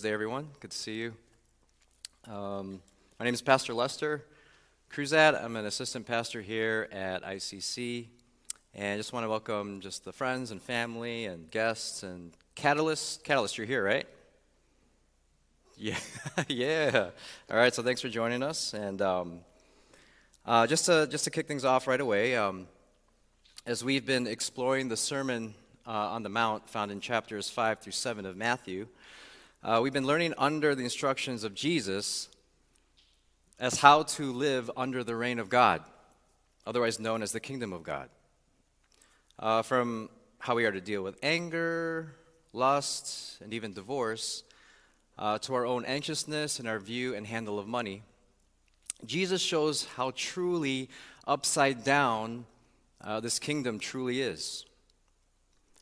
Happy Lord's Day, everyone. Good to see you. Um, my name is Pastor Lester Cruzat. I'm an assistant pastor here at ICC. And I just want to welcome just the friends and family and guests and Catalyst. Catalyst, you're here, right? Yeah, yeah. All right, so thanks for joining us. And um, uh, just, to, just to kick things off right away, um, as we've been exploring the Sermon uh, on the Mount found in chapters 5 through 7 of Matthew, uh, we've been learning under the instructions of Jesus as how to live under the reign of God, otherwise known as the kingdom of God. Uh, from how we are to deal with anger, lust, and even divorce, uh, to our own anxiousness and our view and handle of money, Jesus shows how truly upside down uh, this kingdom truly is.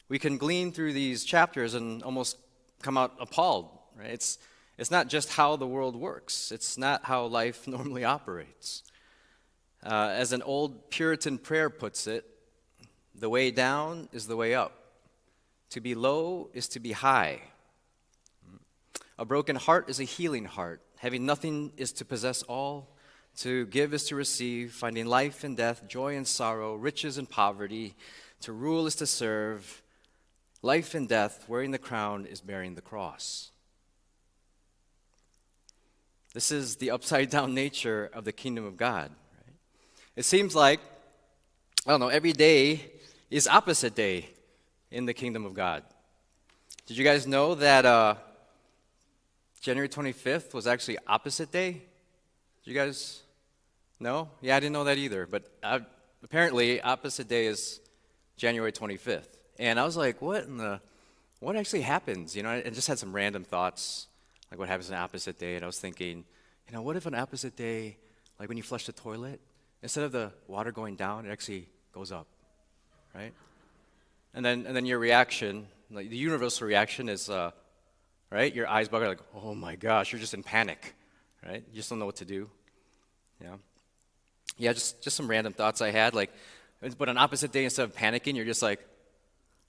We can glean through these chapters and almost come out appalled. Right? It's, it's not just how the world works, it's not how life normally operates. Uh, as an old Puritan prayer puts it, the way down is the way up. To be low is to be high. A broken heart is a healing heart. Having nothing is to possess all. To give is to receive. Finding life and death, joy and sorrow, riches and poverty. To rule is to serve. Life and death, wearing the crown, is bearing the cross. This is the upside down nature of the kingdom of God. Right? It seems like, I don't know, every day is opposite day in the kingdom of God. Did you guys know that uh, January 25th was actually opposite day? Did you guys know? Yeah, I didn't know that either. But uh, apparently, opposite day is January 25th. And I was like, what in the, what actually happens? You know, I just had some random thoughts, like what happens on an opposite day. And I was thinking, you know, what if on an opposite day, like when you flush the toilet, instead of the water going down, it actually goes up, right? And then, and then your reaction, like the universal reaction is, uh, right? Your eyes bug like, oh my gosh, you're just in panic, right? You just don't know what to do. Yeah. Yeah, just, just some random thoughts I had. Like, but on opposite day, instead of panicking, you're just like,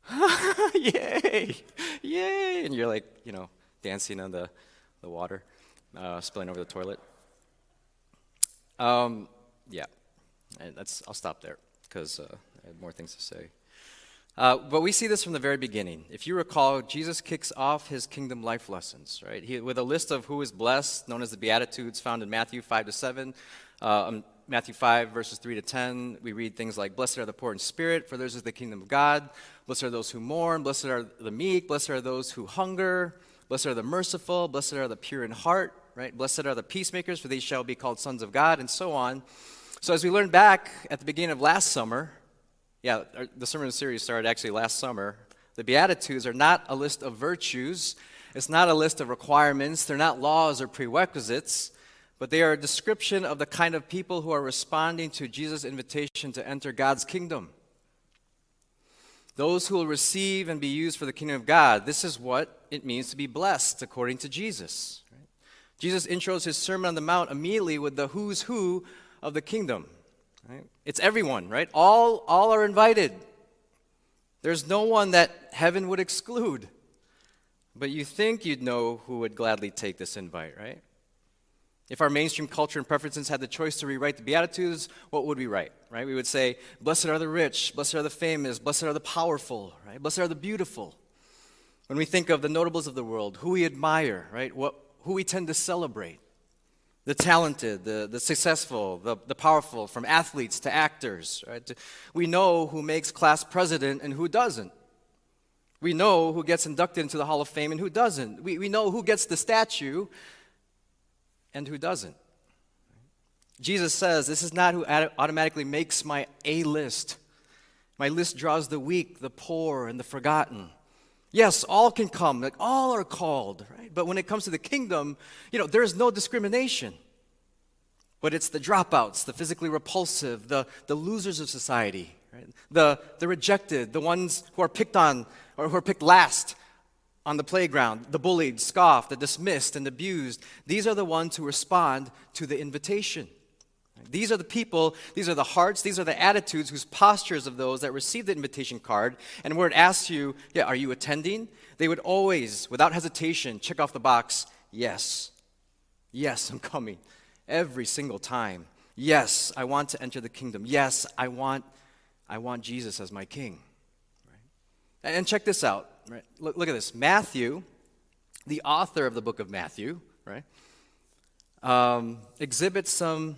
yay, yay. And you're like, you know, dancing on the, the water, uh, spilling over the toilet. Um, yeah, and that's, I'll stop there because uh, I had more things to say. Uh, but we see this from the very beginning. If you recall, Jesus kicks off his kingdom life lessons, right? He, with a list of who is blessed, known as the Beatitudes, found in Matthew 5 to 7. Uh, um, Matthew 5, verses 3 to 10, we read things like, Blessed are the poor in spirit, for theirs is the kingdom of God. Blessed are those who mourn. Blessed are the meek. Blessed are those who hunger. Blessed are the merciful. Blessed are the pure in heart, right? Blessed are the peacemakers, for they shall be called sons of God, and so on. So, as we learned back at the beginning of last summer, yeah, the sermon series started actually last summer. The Beatitudes are not a list of virtues, it's not a list of requirements, they're not laws or prerequisites, but they are a description of the kind of people who are responding to Jesus' invitation to enter God's kingdom. Those who will receive and be used for the kingdom of God. This is what it means to be blessed, according to Jesus. Jesus intros his Sermon on the Mount immediately with the who's who of the kingdom. Right? It's everyone, right? All, all are invited. There's no one that heaven would exclude. But you think you'd know who would gladly take this invite, right? If our mainstream culture and preferences had the choice to rewrite the Beatitudes, what would we write, right? We would say, Blessed are the rich, blessed are the famous, blessed are the powerful, right? Blessed are the beautiful. When we think of the notables of the world, who we admire, right? What, who we tend to celebrate the talented, the, the successful, the, the powerful, from athletes to actors. Right? We know who makes class president and who doesn't. We know who gets inducted into the Hall of Fame and who doesn't. We, we know who gets the statue and who doesn't. Jesus says, This is not who automatically makes my A list. My list draws the weak, the poor, and the forgotten. Yes, all can come, like all are called, right? But when it comes to the kingdom, you know, there's no discrimination. But it's the dropouts, the physically repulsive, the, the losers of society, right? the, the rejected, the ones who are picked on or who are picked last on the playground, the bullied, scoffed, the dismissed, and abused. These are the ones who respond to the invitation. These are the people, these are the hearts, these are the attitudes, whose postures of those that receive the invitation card. And where it asks you, yeah, are you attending? They would always, without hesitation, check off the box, yes. Yes, I'm coming. Every single time. Yes, I want to enter the kingdom. Yes, I want, I want Jesus as my king. Right? And check this out. Right? Look, look at this. Matthew, the author of the book of Matthew, right, um, exhibits some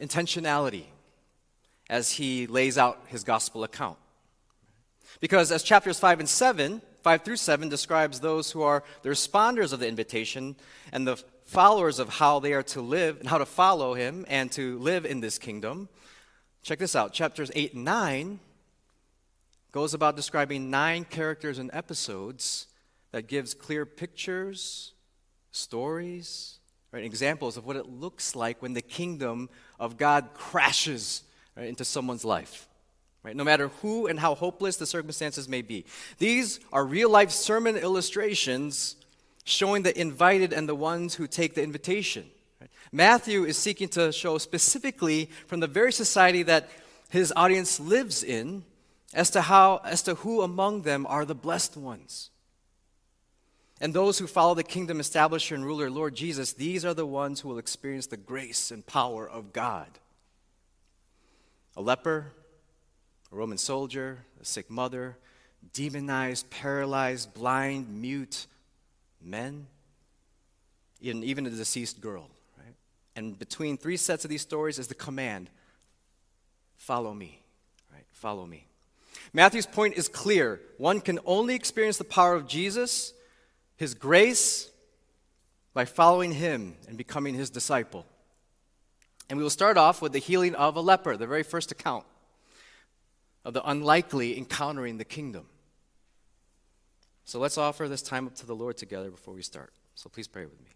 intentionality as he lays out his gospel account. Because as chapters 5 and 7, 5 through 7 describes those who are the responders of the invitation and the followers of how they are to live and how to follow him and to live in this kingdom. Check this out. Chapters 8 and 9 goes about describing nine characters and episodes that gives clear pictures, stories, right, examples of what it looks like when the kingdom of God crashes right, into someone's life. Right, no matter who and how hopeless the circumstances may be. These are real life sermon illustrations showing the invited and the ones who take the invitation. Right? Matthew is seeking to show specifically from the very society that his audience lives in as to how as to who among them are the blessed ones. And those who follow the kingdom establisher and ruler, Lord Jesus, these are the ones who will experience the grace and power of God. A leper, a Roman soldier, a sick mother, demonized, paralyzed, blind, mute men, and even a deceased girl. Right? And between three sets of these stories is the command follow me. Right? Follow me. Matthew's point is clear. One can only experience the power of Jesus his grace by following him and becoming his disciple. And we will start off with the healing of a leper, the very first account of the unlikely encountering the kingdom. So let's offer this time up to the Lord together before we start. So please pray with me.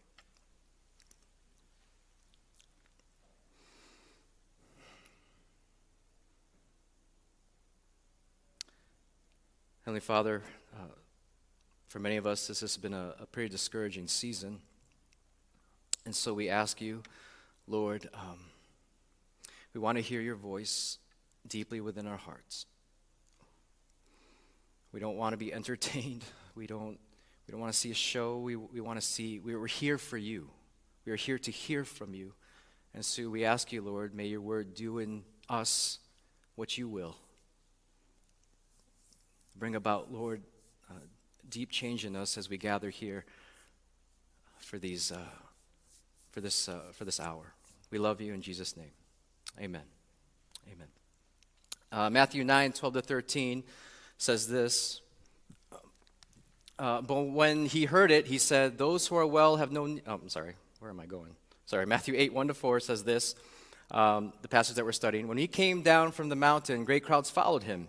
Heavenly Father, uh, for many of us, this has been a, a pretty discouraging season. And so we ask you, Lord, um, we want to hear your voice deeply within our hearts. We don't want to be entertained. We don't, we don't want to see a show. We, we want to see, we, we're here for you. We are here to hear from you. And so we ask you, Lord, may your word do in us what you will. Bring about, Lord, deep change in us as we gather here for these uh, for this uh, for this hour. We love you in Jesus' name. Amen. Amen. Uh, Matthew 9, 12 to 13 says this. Uh, but when he heard it, he said, Those who are well have no. Oh, I'm sorry. Where am I going? Sorry. Matthew 8, 1 to 4 says this. Um, the passage that we're studying. When he came down from the mountain, great crowds followed him.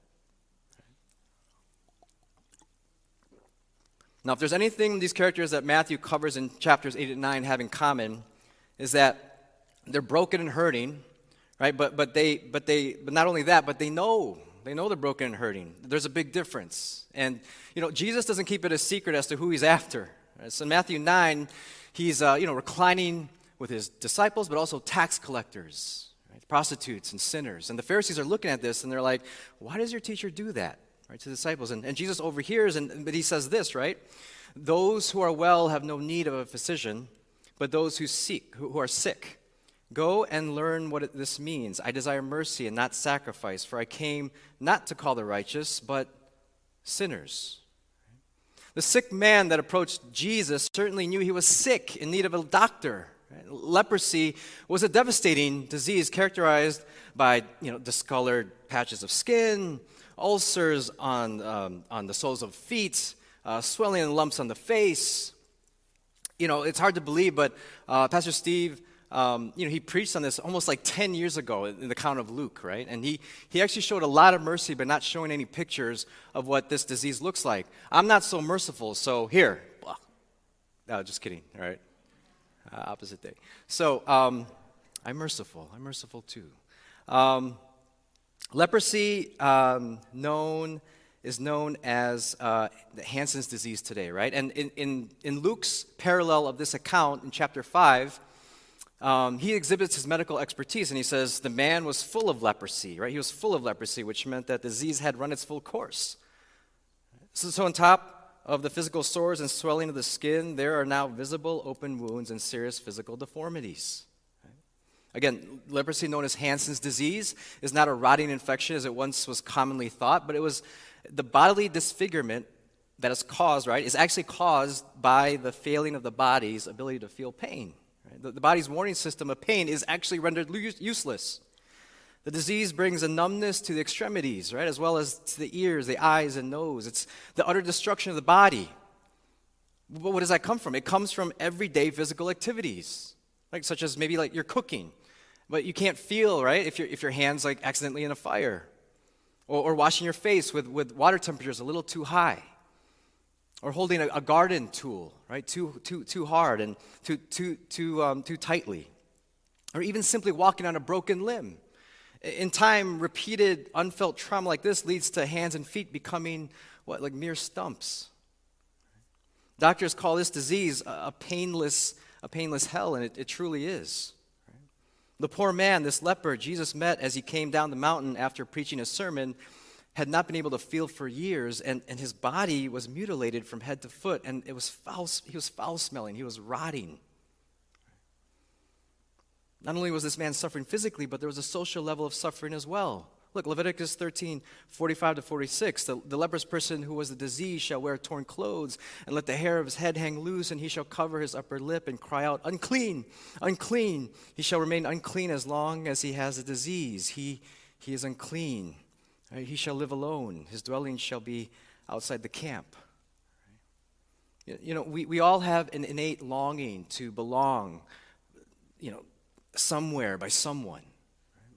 Now, if there's anything these characters that Matthew covers in chapters 8 and 9 have in common, is that they're broken and hurting, right? But, but, they, but, they, but not only that, but they know. They know they're broken and hurting. There's a big difference. And, you know, Jesus doesn't keep it a secret as to who he's after. Right? So in Matthew 9, he's, uh, you know, reclining with his disciples, but also tax collectors, right? prostitutes and sinners. And the Pharisees are looking at this and they're like, why does your teacher do that? Right, to the disciples. And, and Jesus overhears, and, but he says this, right? Those who are well have no need of a physician, but those who seek, who, who are sick. Go and learn what it, this means. I desire mercy and not sacrifice, for I came not to call the righteous, but sinners. The sick man that approached Jesus certainly knew he was sick, in need of a doctor. Leprosy was a devastating disease characterized by you know, discolored patches of skin, ulcers on, um, on the soles of feet, uh, swelling and lumps on the face. You know, it's hard to believe, but uh, Pastor Steve um, you know, he preached on this almost like 10 years ago in the account of Luke, right? And he, he actually showed a lot of mercy, but not showing any pictures of what this disease looks like. I'm not so merciful, so here. No, just kidding, all right? Uh, opposite day. So, um, I'm merciful. I'm merciful too. Um, leprosy, um, known is known as uh, Hansen's disease today, right? And in, in, in Luke's parallel of this account in chapter 5, um, he exhibits his medical expertise and he says the man was full of leprosy, right? He was full of leprosy, which meant that disease had run its full course. So, so on top of the physical sores and swelling of the skin, there are now visible open wounds and serious physical deformities. Again, leprosy, known as Hansen's disease, is not a rotting infection as it once was commonly thought, but it was the bodily disfigurement that is caused, right, is actually caused by the failing of the body's ability to feel pain. Right? The, the, body's warning system of pain is actually rendered useless. The disease brings a numbness to the extremities, right, as well as to the ears, the eyes, and nose. It's the utter destruction of the body. But what does that come from? It comes from everyday physical activities, like such as maybe like you're cooking, but you can't feel, right, if, if your hand's like accidentally in a fire or, or washing your face with, with water temperatures a little too high, or holding a, a garden tool, right, too, too, too hard and too, too, too, um, too tightly, or even simply walking on a broken limb. In time, repeated unfelt trauma like this leads to hands and feet becoming what, like mere stumps. Doctors call this disease a painless, a painless hell, and it, it truly is. The poor man, this leper, Jesus met as he came down the mountain after preaching a sermon, had not been able to feel for years, and, and his body was mutilated from head to foot, and it was foul, he was foul smelling, he was rotting. Not only was this man suffering physically, but there was a social level of suffering as well. Look, Leviticus 13, 45 to 46. The, the leprous person who was the disease shall wear torn clothes, and let the hair of his head hang loose, and he shall cover his upper lip and cry out, Unclean, unclean. He shall remain unclean as long as he has a disease. He, he is unclean. Right? He shall live alone. His dwelling shall be outside the camp. Right? You know, we, we all have an innate longing to belong, you know, somewhere by someone.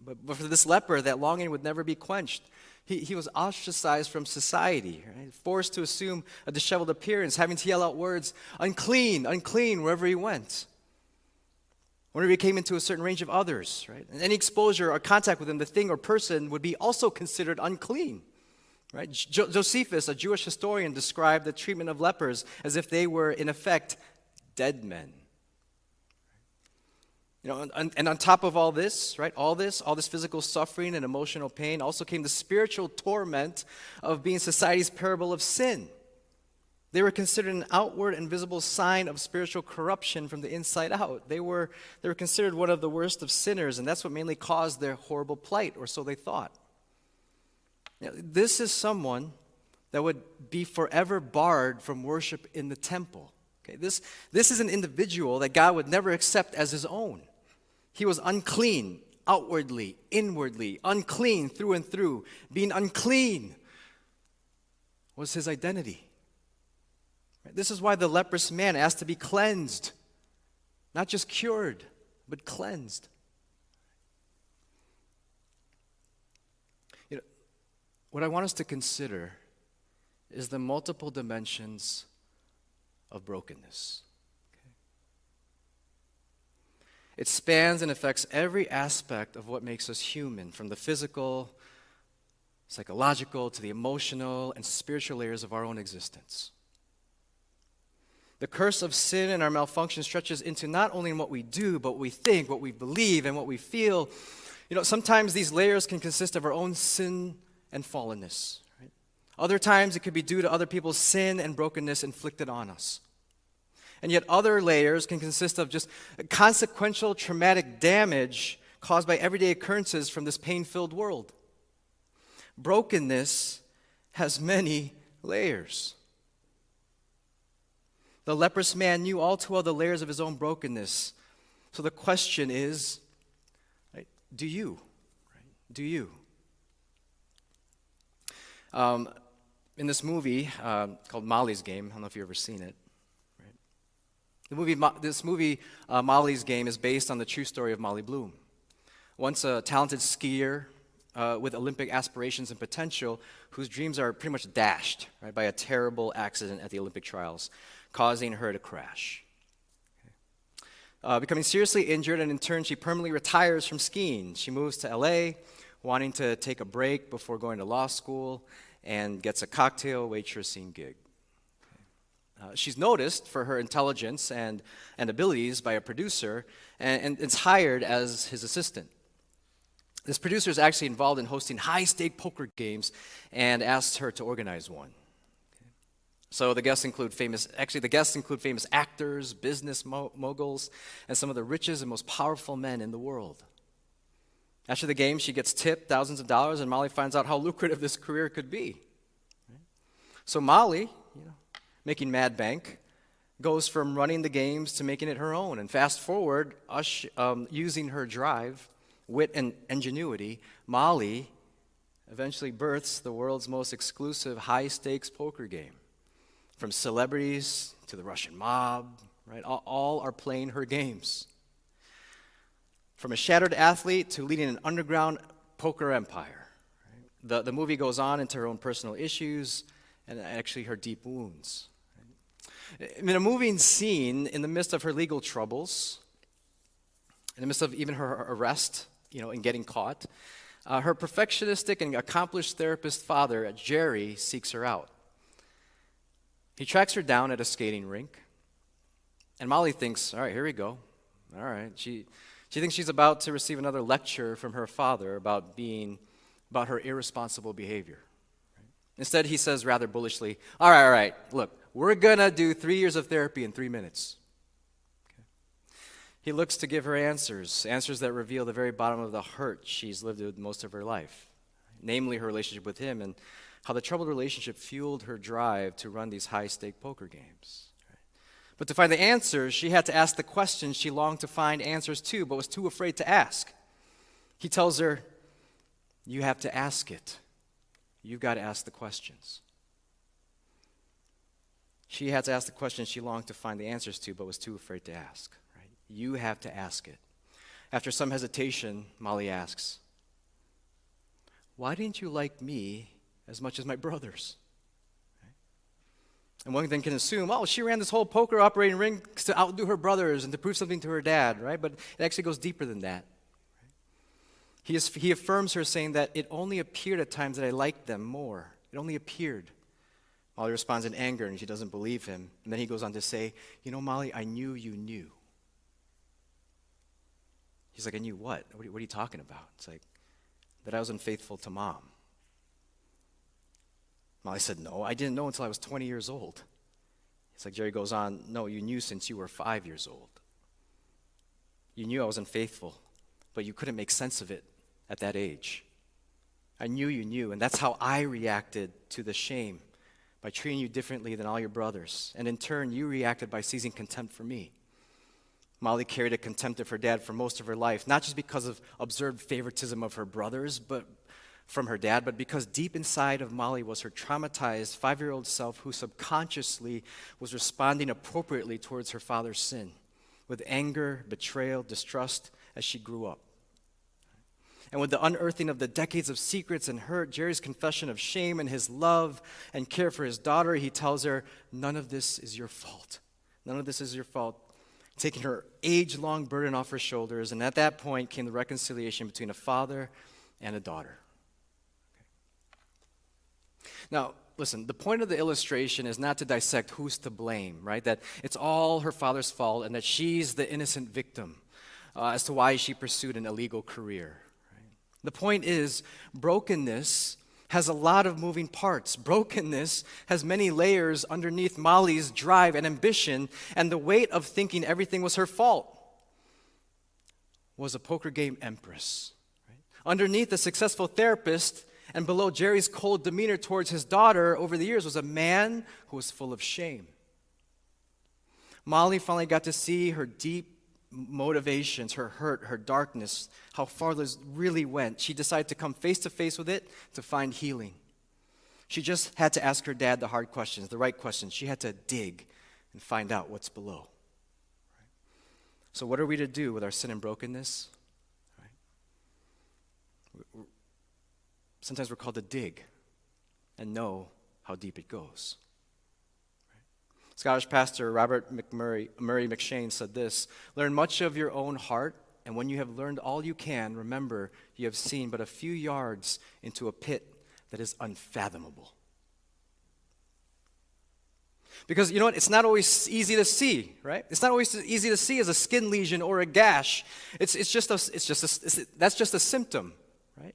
But, but for this leper, that longing would never be quenched. He, he was ostracized from society, right? forced to assume a disheveled appearance, having to yell out words, unclean, unclean, wherever he went. Whenever he came into a certain range of others, right? And any exposure or contact with him, the thing or person would be also considered unclean. Right? Jo- Josephus, a Jewish historian, described the treatment of lepers as if they were, in effect, dead men. You know, and, and, on top of all this, right, all this, all this physical suffering and emotional pain, also came the spiritual torment of being society's parable of sin. They were considered an outward and visible sign of spiritual corruption from the inside out. They were, they were considered one of the worst of sinners, and that's what mainly caused their horrible plight, or so they thought. This is someone that would be forever barred from worship in the temple. Okay, this, this is an individual that God would never accept as his own. He was unclean outwardly, inwardly, unclean through and through. Being unclean was his identity. This is why the leprous man asked to be cleansed, not just cured, but cleansed. You know, what I want us to consider is the multiple dimensions of brokenness. It spans and affects every aspect of what makes us human, from the physical, psychological, to the emotional and spiritual layers of our own existence. The curse of sin and our malfunction stretches into not only what we do, but what we think, what we believe, and what we feel. You know, sometimes these layers can consist of our own sin and fallenness. Right? Other times it could be due to other people's sin and brokenness inflicted on us. And yet, other layers can consist of just consequential traumatic damage caused by everyday occurrences from this pain filled world. Brokenness has many layers. The leprous man knew all too well the layers of his own brokenness. So the question is do you? Do you? Um, in this movie uh, called Molly's Game, I don't know if you've ever seen it, The movie, this movie, uh, Molly's Game, is based on the true story of Molly Bloom. Once a talented skier uh, with Olympic aspirations and potential, whose dreams are pretty much dashed right, by a terrible accident at the Olympic trials, causing her to crash. Uh, becoming seriously injured, and in turn, she permanently retires from skiing. She moves to LA, wanting to take a break before going to law school, and gets a cocktail waitressing gig. Uh, she's noticed for her intelligence and, and abilities by a producer and, and is hired as his assistant. This producer is actually involved in hosting high stake poker games and asks her to organize one. So the guests include famous, actually, the guests include famous actors, business mo- moguls, and some of the richest and most powerful men in the world. After the game, she gets tipped thousands of dollars, and Molly finds out how lucrative this career could be. So Molly, making Mad Bank, goes from running the games to making it her own. And fast forward, us, um, using her drive, wit, and ingenuity, Molly eventually births the world's most exclusive high stakes poker game. From celebrities to the Russian mob, right? All, all are playing her games. From a shattered athlete to leading an underground poker empire. Right? The, the movie goes on into her own personal issues and actually her deep wounds. In a moving scene, in the midst of her legal troubles, in the midst of even her arrest, you know, and getting caught, uh, her perfectionistic and accomplished therapist father, Jerry, seeks her out. He tracks her down at a skating rink, and Molly thinks, all right, here we go. All right. She, she thinks she's about to receive another lecture from her father about being, about her irresponsible behavior. Instead, he says rather bullishly, all right, all right, look, we're going to do three years of therapy in three minutes. Okay. He looks to give her answers, answers that reveal the very bottom of the hurt she's lived with most of her life, namely her relationship with him and how the troubled relationship fueled her drive to run these high stake poker games. But to find the answers, she had to ask the questions she longed to find answers to, but was too afraid to ask. He tells her, You have to ask it. You've got to ask the questions. She had to ask the questions she longed to find the answers to, but was too afraid to ask. Right? You have to ask it. After some hesitation, Molly asks, Why didn't you like me as much as my brothers? And one then can assume, oh, she ran this whole poker operating ring to outdo her brothers and to prove something to her dad, right? But it actually goes deeper than that. He, is, he affirms her, saying that it only appeared at times that I liked them more. It only appeared. Molly responds in anger and she doesn't believe him. And then he goes on to say, You know, Molly, I knew you knew. He's like, I knew what? What are, what are you talking about? It's like, that I was unfaithful to mom. Molly said, No, I didn't know until I was 20 years old. It's like Jerry goes on, No, you knew since you were five years old. You knew I was unfaithful, but you couldn't make sense of it at that age. I knew you knew, and that's how I reacted to the shame by treating you differently than all your brothers. And in turn, you reacted by seizing contempt for me. Molly carried a contempt of her dad for most of her life, not just because of observed favoritism of her brothers, but from her dad, but because deep inside of Molly was her traumatized five year old self who subconsciously was responding appropriately towards her father's sin with anger, betrayal, distrust as she grew up. And with the unearthing of the decades of secrets and hurt, Jerry's confession of shame and his love and care for his daughter, he tells her, None of this is your fault. None of this is your fault. Taking her age long burden off her shoulders. And at that point came the reconciliation between a father and a daughter. Now, listen, the point of the illustration is not to dissect who's to blame, right? That it's all her father's fault and that she's the innocent victim uh, as to why she pursued an illegal career. The point is, brokenness has a lot of moving parts. Brokenness has many layers underneath Molly's drive and ambition, and the weight of thinking everything was her fault was a poker game empress. Right? Underneath a successful therapist and below Jerry's cold demeanor towards his daughter over the years was a man who was full of shame. Molly finally got to see her deep motivations, her hurt, her darkness, how far this really went. She decided to come face to face with it to find healing. She just had to ask her dad the hard questions, the right questions. She had to dig and find out what's below. So, what are we to do with our sin and brokenness? Sometimes we're called to dig and know how deep it goes. Scottish pastor Robert McMurray, Murray M'Cheyne said this Learn much of your own heart, and when you have learned all you can, remember you have seen but a few yards into a pit that is unfathomable. Because you know what? It's not always easy to see, right? It's not always easy to see as a skin lesion or a gash. It's, it's just a, it's just a, it's, that's just a symptom, right?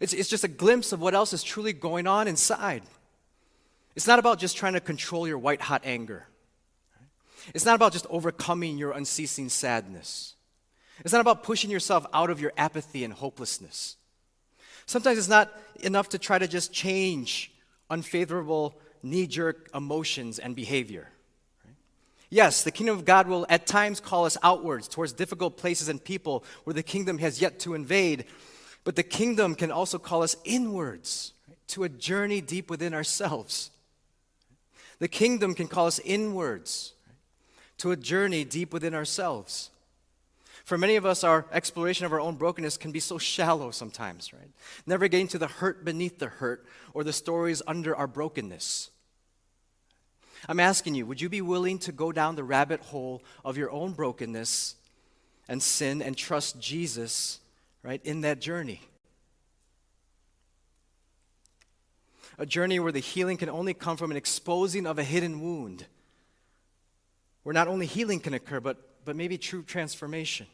It's, it's just a glimpse of what else is truly going on inside. It's not about just trying to control your white hot anger. It's not about just overcoming your unceasing sadness. It's not about pushing yourself out of your apathy and hopelessness. Sometimes it's not enough to try to just change unfavorable knee jerk emotions and behavior. Yes, the kingdom of God will at times call us outwards towards difficult places and people where the kingdom has yet to invade. But the kingdom can also call us inwards to a journey deep within ourselves. The kingdom can call us inwards to a journey deep within ourselves. For many of us, our exploration of our own brokenness can be so shallow sometimes, right? Never getting to the hurt beneath the hurt or the stories under our brokenness. I'm asking you, would you be willing to go down the rabbit hole of your own brokenness and sin and trust Jesus, right, in that journey? A journey where the healing can only come from an exposing of a hidden wound, where not only healing can occur, but, but maybe true transformation.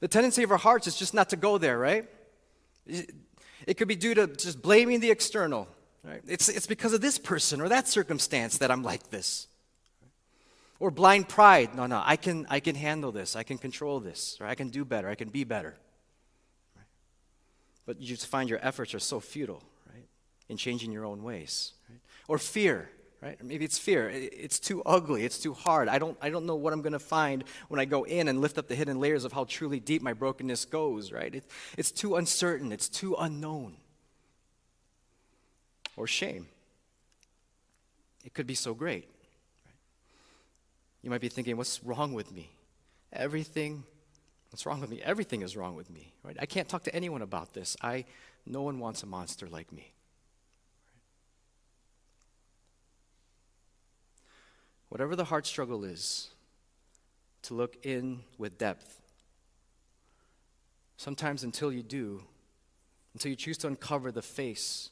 The tendency of our hearts is just not to go there, right? It could be due to just blaming the external, right? It's, it's because of this person or that circumstance that I'm like this. Or blind pride. No, no, I can, I can handle this. I can control this. Or I can do better. I can be better. But you just find your efforts are so futile, right? In changing your own ways. Right? Or fear right? maybe it's fear. It's too ugly. It's too hard. I don't, I don't know what I'm going to find when I go in and lift up the hidden layers of how truly deep my brokenness goes, right? It, it's too uncertain. It's too unknown. Or shame. It could be so great. You might be thinking, what's wrong with me? Everything, what's wrong with me? Everything is wrong with me, right? I can't talk to anyone about this. I, no one wants a monster like me. Whatever the heart struggle is, to look in with depth. Sometimes until you do, until you choose to uncover the face,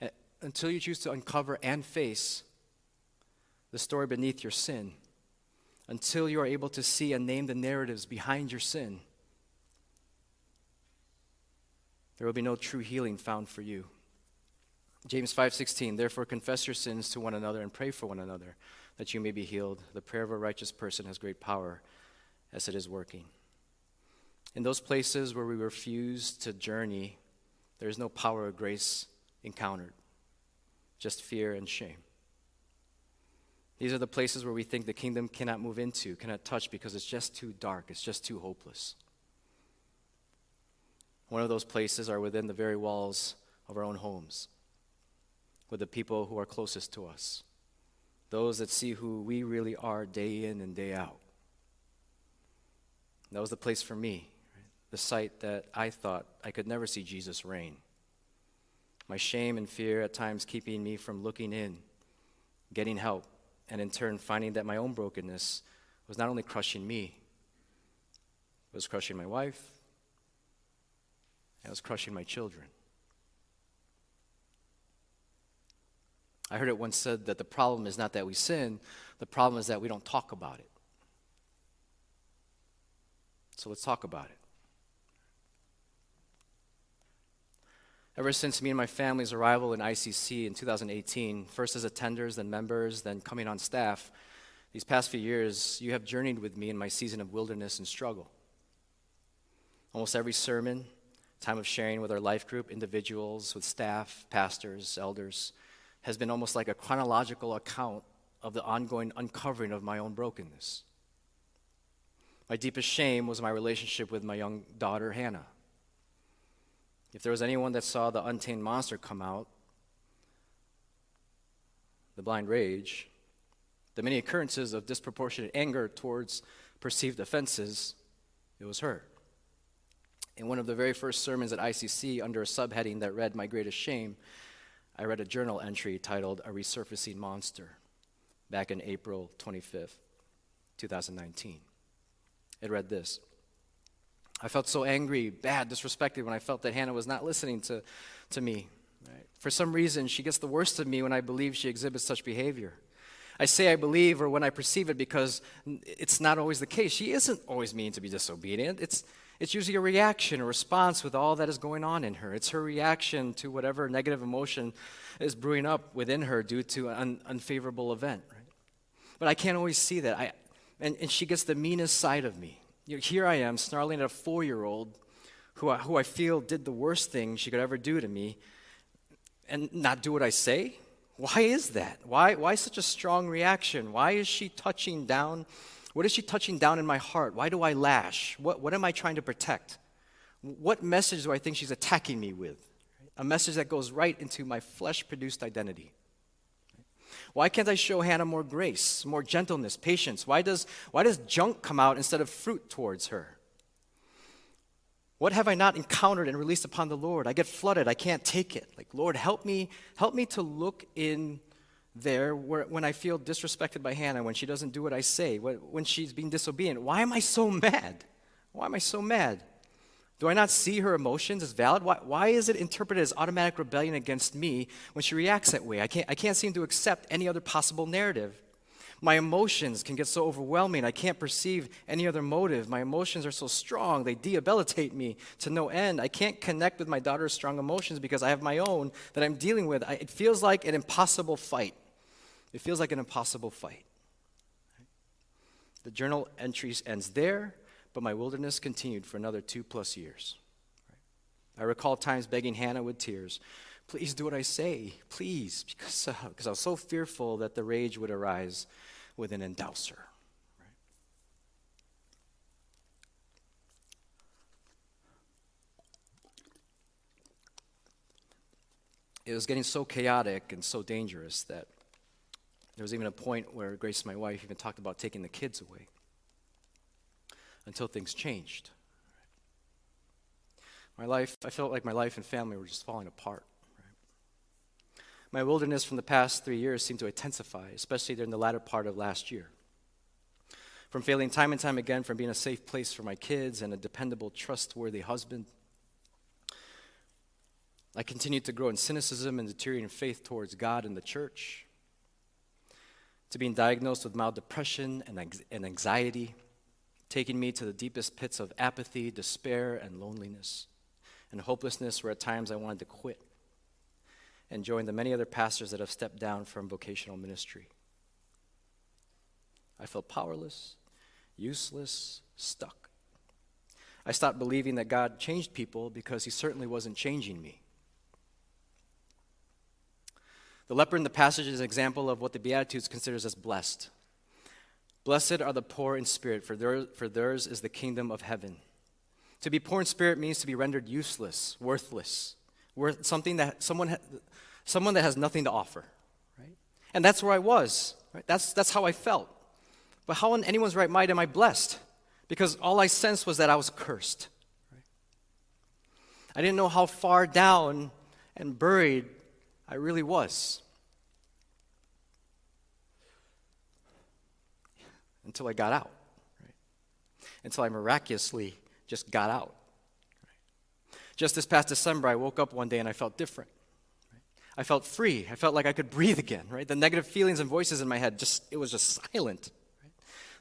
eh, until you choose to uncover and face the story beneath your sin, until you are able to see and name the narratives behind your sin, there will be no true healing found for you. James 5:16 Therefore confess your sins to one another and pray for one another that you may be healed. The prayer of a righteous person has great power as it is working. In those places where we refuse to journey, there is no power or grace encountered, just fear and shame. These are the places where we think the kingdom cannot move into, cannot touch because it's just too dark, it's just too hopeless. One of those places are within the very walls of our own homes, with the people who are closest to us those that see who we really are day in and day out. That was the place for me, right? the site that I thought I could never see Jesus reign. My shame and fear at times keeping me from looking in, getting help, and in turn finding that my own brokenness was not only crushing me, it was crushing my wife, it was crushing my children. I heard it once said that the problem is not that we sin, the problem is that we don't talk about it. So let's talk about it. Ever since me and my family's arrival in ICC in 2018, first as attenders, then members, then coming on staff, these past few years, you have journeyed with me in my season of wilderness and struggle. Almost every sermon, time of sharing with our life group, individuals, with staff, pastors, elders, has been almost like a chronological account of the ongoing uncovering of my own brokenness. My deepest shame was my relationship with my young daughter, Hannah. If there was anyone that saw the untamed monster come out, the blind rage, the many occurrences of disproportionate anger towards perceived offenses, it was her. In one of the very first sermons at ICC, under a subheading that read My Greatest Shame, I read a journal entry titled A Resurfacing Monster back in April 25th, 2019. It read this I felt so angry, bad, disrespected when I felt that Hannah was not listening to, to me. Right? For some reason, she gets the worst of me when I believe she exhibits such behavior. I say I believe or when I perceive it because it's not always the case. She isn't always mean to be disobedient. It's, it's usually a reaction, a response with all that is going on in her. It's her reaction to whatever negative emotion is brewing up within her due to an unfavorable event. Right? But I can't always see that. I, and, and she gets the meanest side of me. You know, here I am, snarling at a four year old who I, who I feel did the worst thing she could ever do to me and not do what I say. Why is that? Why, why such a strong reaction? Why is she touching down? What is she touching down in my heart? Why do I lash? What, what am I trying to protect? What message do I think she's attacking me with? A message that goes right into my flesh produced identity. Why can't I show Hannah more grace, more gentleness, patience? Why does, why does junk come out instead of fruit towards her? What have I not encountered and released upon the Lord? I get flooded. I can't take it. Like, Lord, help me, help me to look in there where, when I feel disrespected by Hannah, when she doesn't do what I say, when she's being disobedient. Why am I so mad? Why am I so mad? Do I not see her emotions as valid? Why, why is it interpreted as automatic rebellion against me when she reacts that way? I can't, I can't seem to accept any other possible narrative. My emotions can get so overwhelming, I can't perceive any other motive. My emotions are so strong, they debilitate me to no end. I can't connect with my daughter's strong emotions because I have my own that I'm dealing with. I, it feels like an impossible fight. It feels like an impossible fight. The journal entries ends there, but my wilderness continued for another two plus years. I recall times begging Hannah with tears, please do what I say, please, because, uh, because I was so fearful that the rage would arise with an endowser. Right? It was getting so chaotic and so dangerous that there was even a point where Grace, my wife, even talked about taking the kids away until things changed. My life, I felt like my life and family were just falling apart. My wilderness from the past three years seemed to intensify, especially during the latter part of last year. From failing time and time again from being a safe place for my kids and a dependable, trustworthy husband, I continued to grow in cynicism and deteriorating faith towards God and the church, to being diagnosed with mild depression and anxiety, taking me to the deepest pits of apathy, despair, and loneliness, and hopelessness where at times I wanted to quit and join the many other pastors that have stepped down from vocational ministry. I felt powerless, useless, stuck. I stopped believing that God changed people because he certainly wasn't changing me. The leper in the passage is an example of what the Beatitudes considers as blessed. Blessed are the poor in spirit, for, for theirs is the kingdom of heaven. To be poor in spirit means to be rendered useless, worthless, worth something that someone ha- someone that has nothing to offer, right? And that's where I was, right? That's, that's how I felt. But how in anyone's right mind am I blessed? Because all I sensed was that I was cursed. Right? I didn't know how far down and buried I really was. Until I got out. Right? Until I miraculously just got out. Just this past December, I woke up one day and I felt different. I felt free. I felt like I could breathe again, right? The negative feelings and voices in my head just, it was just silent.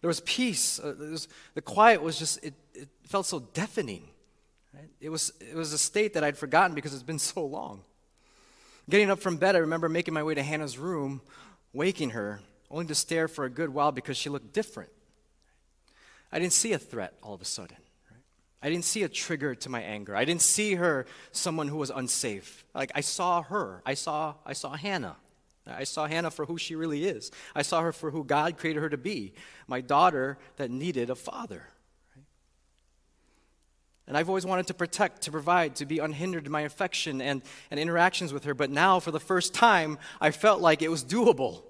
There was peace. Uh, was, the quiet was just, it, it felt so deafening. It, was, it was a state that I'd forgotten because it's been so long. Getting up from bed, I remember making my way to Hannah's room, waking her, only to stare for a good while because she looked different. I didn't see a threat all of a sudden. I didn't see a trigger to my anger. I didn't see her someone who was unsafe. Like I saw her. I saw I saw Hannah. I saw Hannah for who she really is. I saw her for who God created her to be. My daughter that needed a father. And I've always wanted to protect, to provide, to be unhindered in my affection and, and interactions with her. But now, for the first time, I felt like it was doable.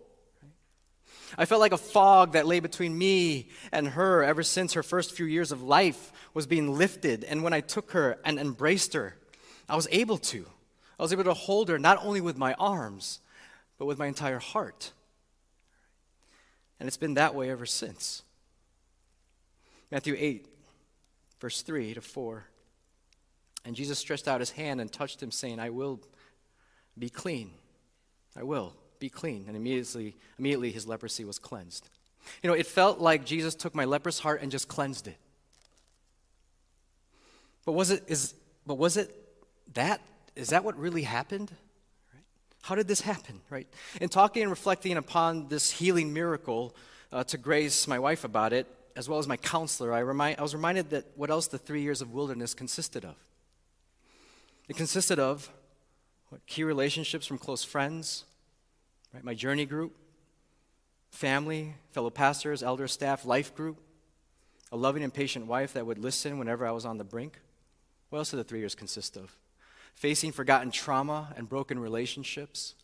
I felt like a fog that lay between me and her ever since her first few years of life was being lifted. And when I took her and embraced her, I was able to. I was able to hold her not only with my arms, but with my entire heart. And it's been that way ever since. Matthew 8, verse 3 to 4. And Jesus stretched out his hand and touched him, saying, I will be clean. I will be clean. And immediately, immediately his leprosy was cleansed. You know, it felt like Jesus took my leprous heart and just cleansed it. But was it is but was it that is that what really happened? Right? How did this happen, right? In talking and reflecting upon this healing miracle uh, to Grace, my wife, about it, as well as my counselor, I, remind, I was reminded that what else the three years of wilderness consisted of. It consisted of what, key relationships from close friends, right? my journey group, family, fellow pastors, elder staff, life group, a loving and patient wife that would listen whenever I was on the brink. What else did the three years consist of? Facing forgotten trauma and broken relationships,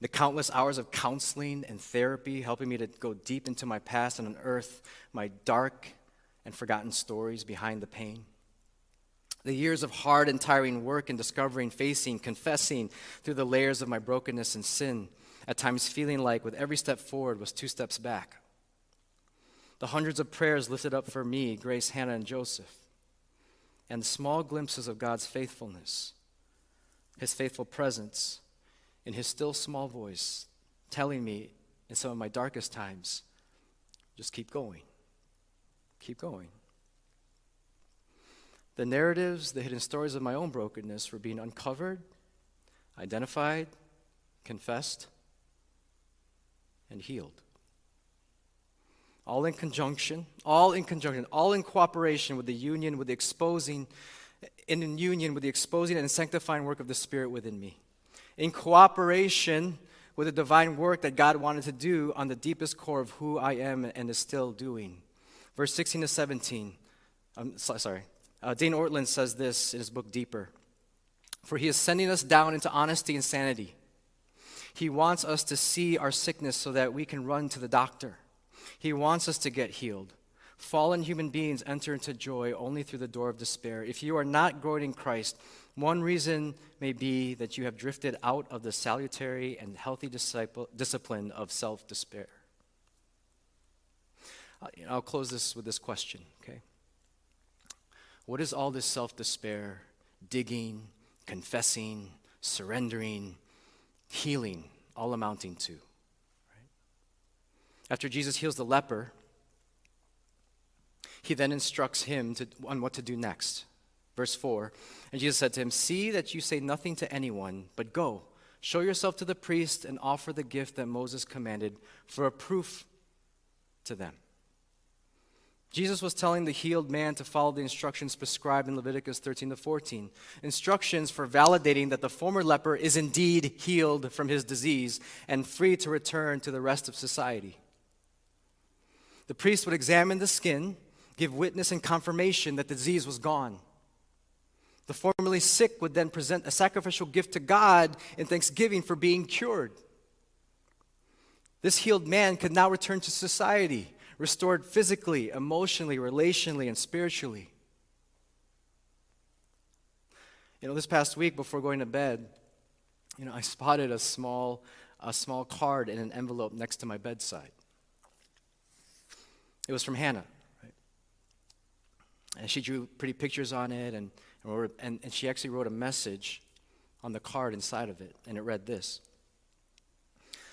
the countless hours of counseling and therapy helping me to go deep into my past and unearth my dark and forgotten stories behind the pain the years of hard and tiring work in discovering, facing, confessing through the layers of my brokenness and sin, at times feeling like with every step forward was two steps back. The hundreds of prayers lifted up for me, Grace, Hannah, and Joseph, and the small glimpses of God's faithfulness, His faithful presence, in His still small voice, telling me in some of my darkest times, just keep going. Keep going. The narratives, the hidden stories of my own brokenness were being uncovered, identified, confessed, and healed. All in conjunction, all in conjunction, all in cooperation with the union, with the exposing, in union with the exposing and sanctifying work of the Spirit within me. In cooperation with the divine work that God wanted to do on the deepest core of who I am and is still doing. Verse 16 to 17. I'm sorry, uh, Dane Ortlund says this in his book Deeper For he is sending us down into honesty and sanity. He wants us to see our sickness so that we can run to the doctor. He wants us to get healed. Fallen human beings enter into joy only through the door of despair. If you are not growing in Christ, one reason may be that you have drifted out of the salutary and healthy discipline of self despair. Uh, I'll close this with this question, okay? What is all this self despair, digging, confessing, surrendering, healing all amounting to? Right? After Jesus heals the leper, he then instructs him to, on what to do next. Verse 4 And Jesus said to him, See that you say nothing to anyone, but go, show yourself to the priest, and offer the gift that Moses commanded for a proof to them. Jesus was telling the healed man to follow the instructions prescribed in Leviticus 13 to 14. Instructions for validating that the former leper is indeed healed from his disease and free to return to the rest of society. The priest would examine the skin, give witness and confirmation that the disease was gone. The formerly sick would then present a sacrificial gift to God in thanksgiving for being cured. This healed man could now return to society restored physically, emotionally, relationally, and spiritually. You know, this past week before going to bed, you know, I spotted a small, a small card in an envelope next to my bedside. It was from Hannah, right? And she drew pretty pictures on it, and, and, and she actually wrote a message on the card inside of it, and it read this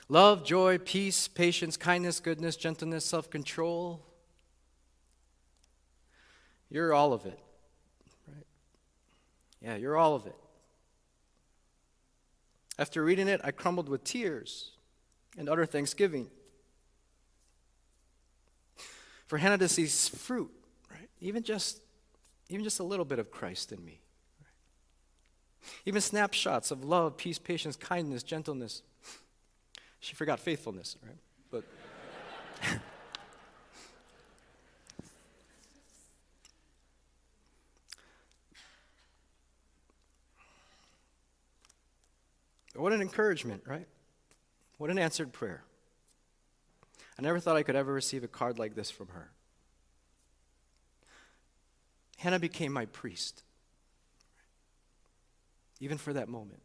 Love, joy, peace, patience, kindness, goodness, gentleness, self control. You're all of it. Right? Yeah, you're all of it. After reading it, I crumbled with tears and utter thanksgiving. For Hannah to see fruit, right? Even just, even just a little bit of Christ in me. Even snapshots of love, peace, patience, kindness, gentleness, she forgot faithfulness, right? But. what an encouragement, right? What an answered prayer. I never thought I could ever receive a card like this from her. Hannah became my priest, even for that moment,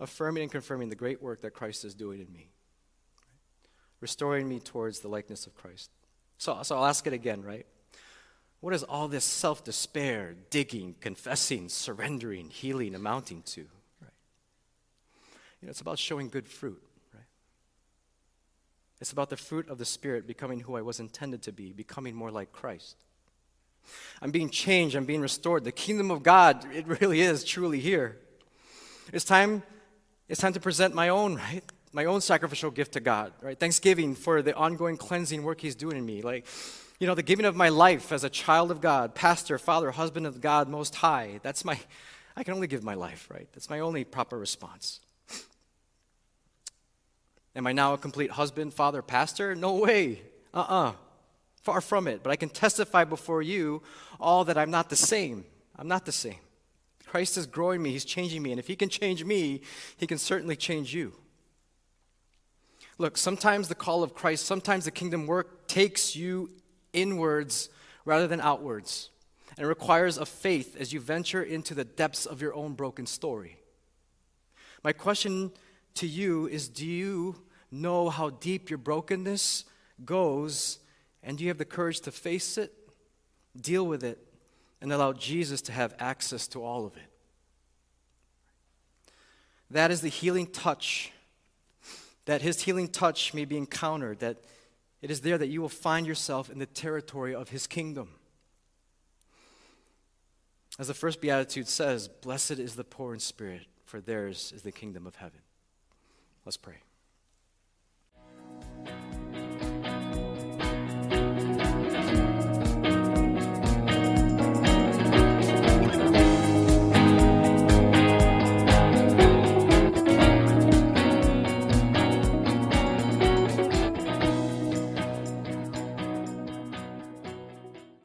affirming and confirming the great work that Christ is doing in me, restoring me towards the likeness of Christ. So, so I'll ask it again, right? What is all this self despair, digging, confessing, surrendering, healing amounting to? Right? You know, it's about showing good fruit, right? It's about the fruit of the Spirit becoming who I was intended to be, becoming more like Christ. I'm being changed, I'm being restored. The kingdom of God, it really is truly here. It's time, it's time to present my own, right? My own sacrificial gift to God, right? Thanksgiving for the ongoing cleansing work He's doing in me. Like, you know, the giving of my life as a child of God, pastor, father, husband of God Most High. That's my, I can only give my life, right? That's my only proper response. Am I now a complete husband, father, pastor? No way. Uh uh-uh. uh Far from it. But I can testify before you all that I'm not the same. I'm not the same. Christ is growing me, He's changing me. And if He can change me, He can certainly change you. Look, sometimes the call of Christ, sometimes the kingdom work takes you inwards rather than outwards. And requires a faith as you venture into the depths of your own broken story. My question to you is do you know how deep your brokenness goes? And do you have the courage to face it, deal with it, and allow Jesus to have access to all of it? That is the healing touch. That his healing touch may be encountered, that it is there that you will find yourself in the territory of his kingdom. As the first beatitude says, Blessed is the poor in spirit, for theirs is the kingdom of heaven. Let's pray.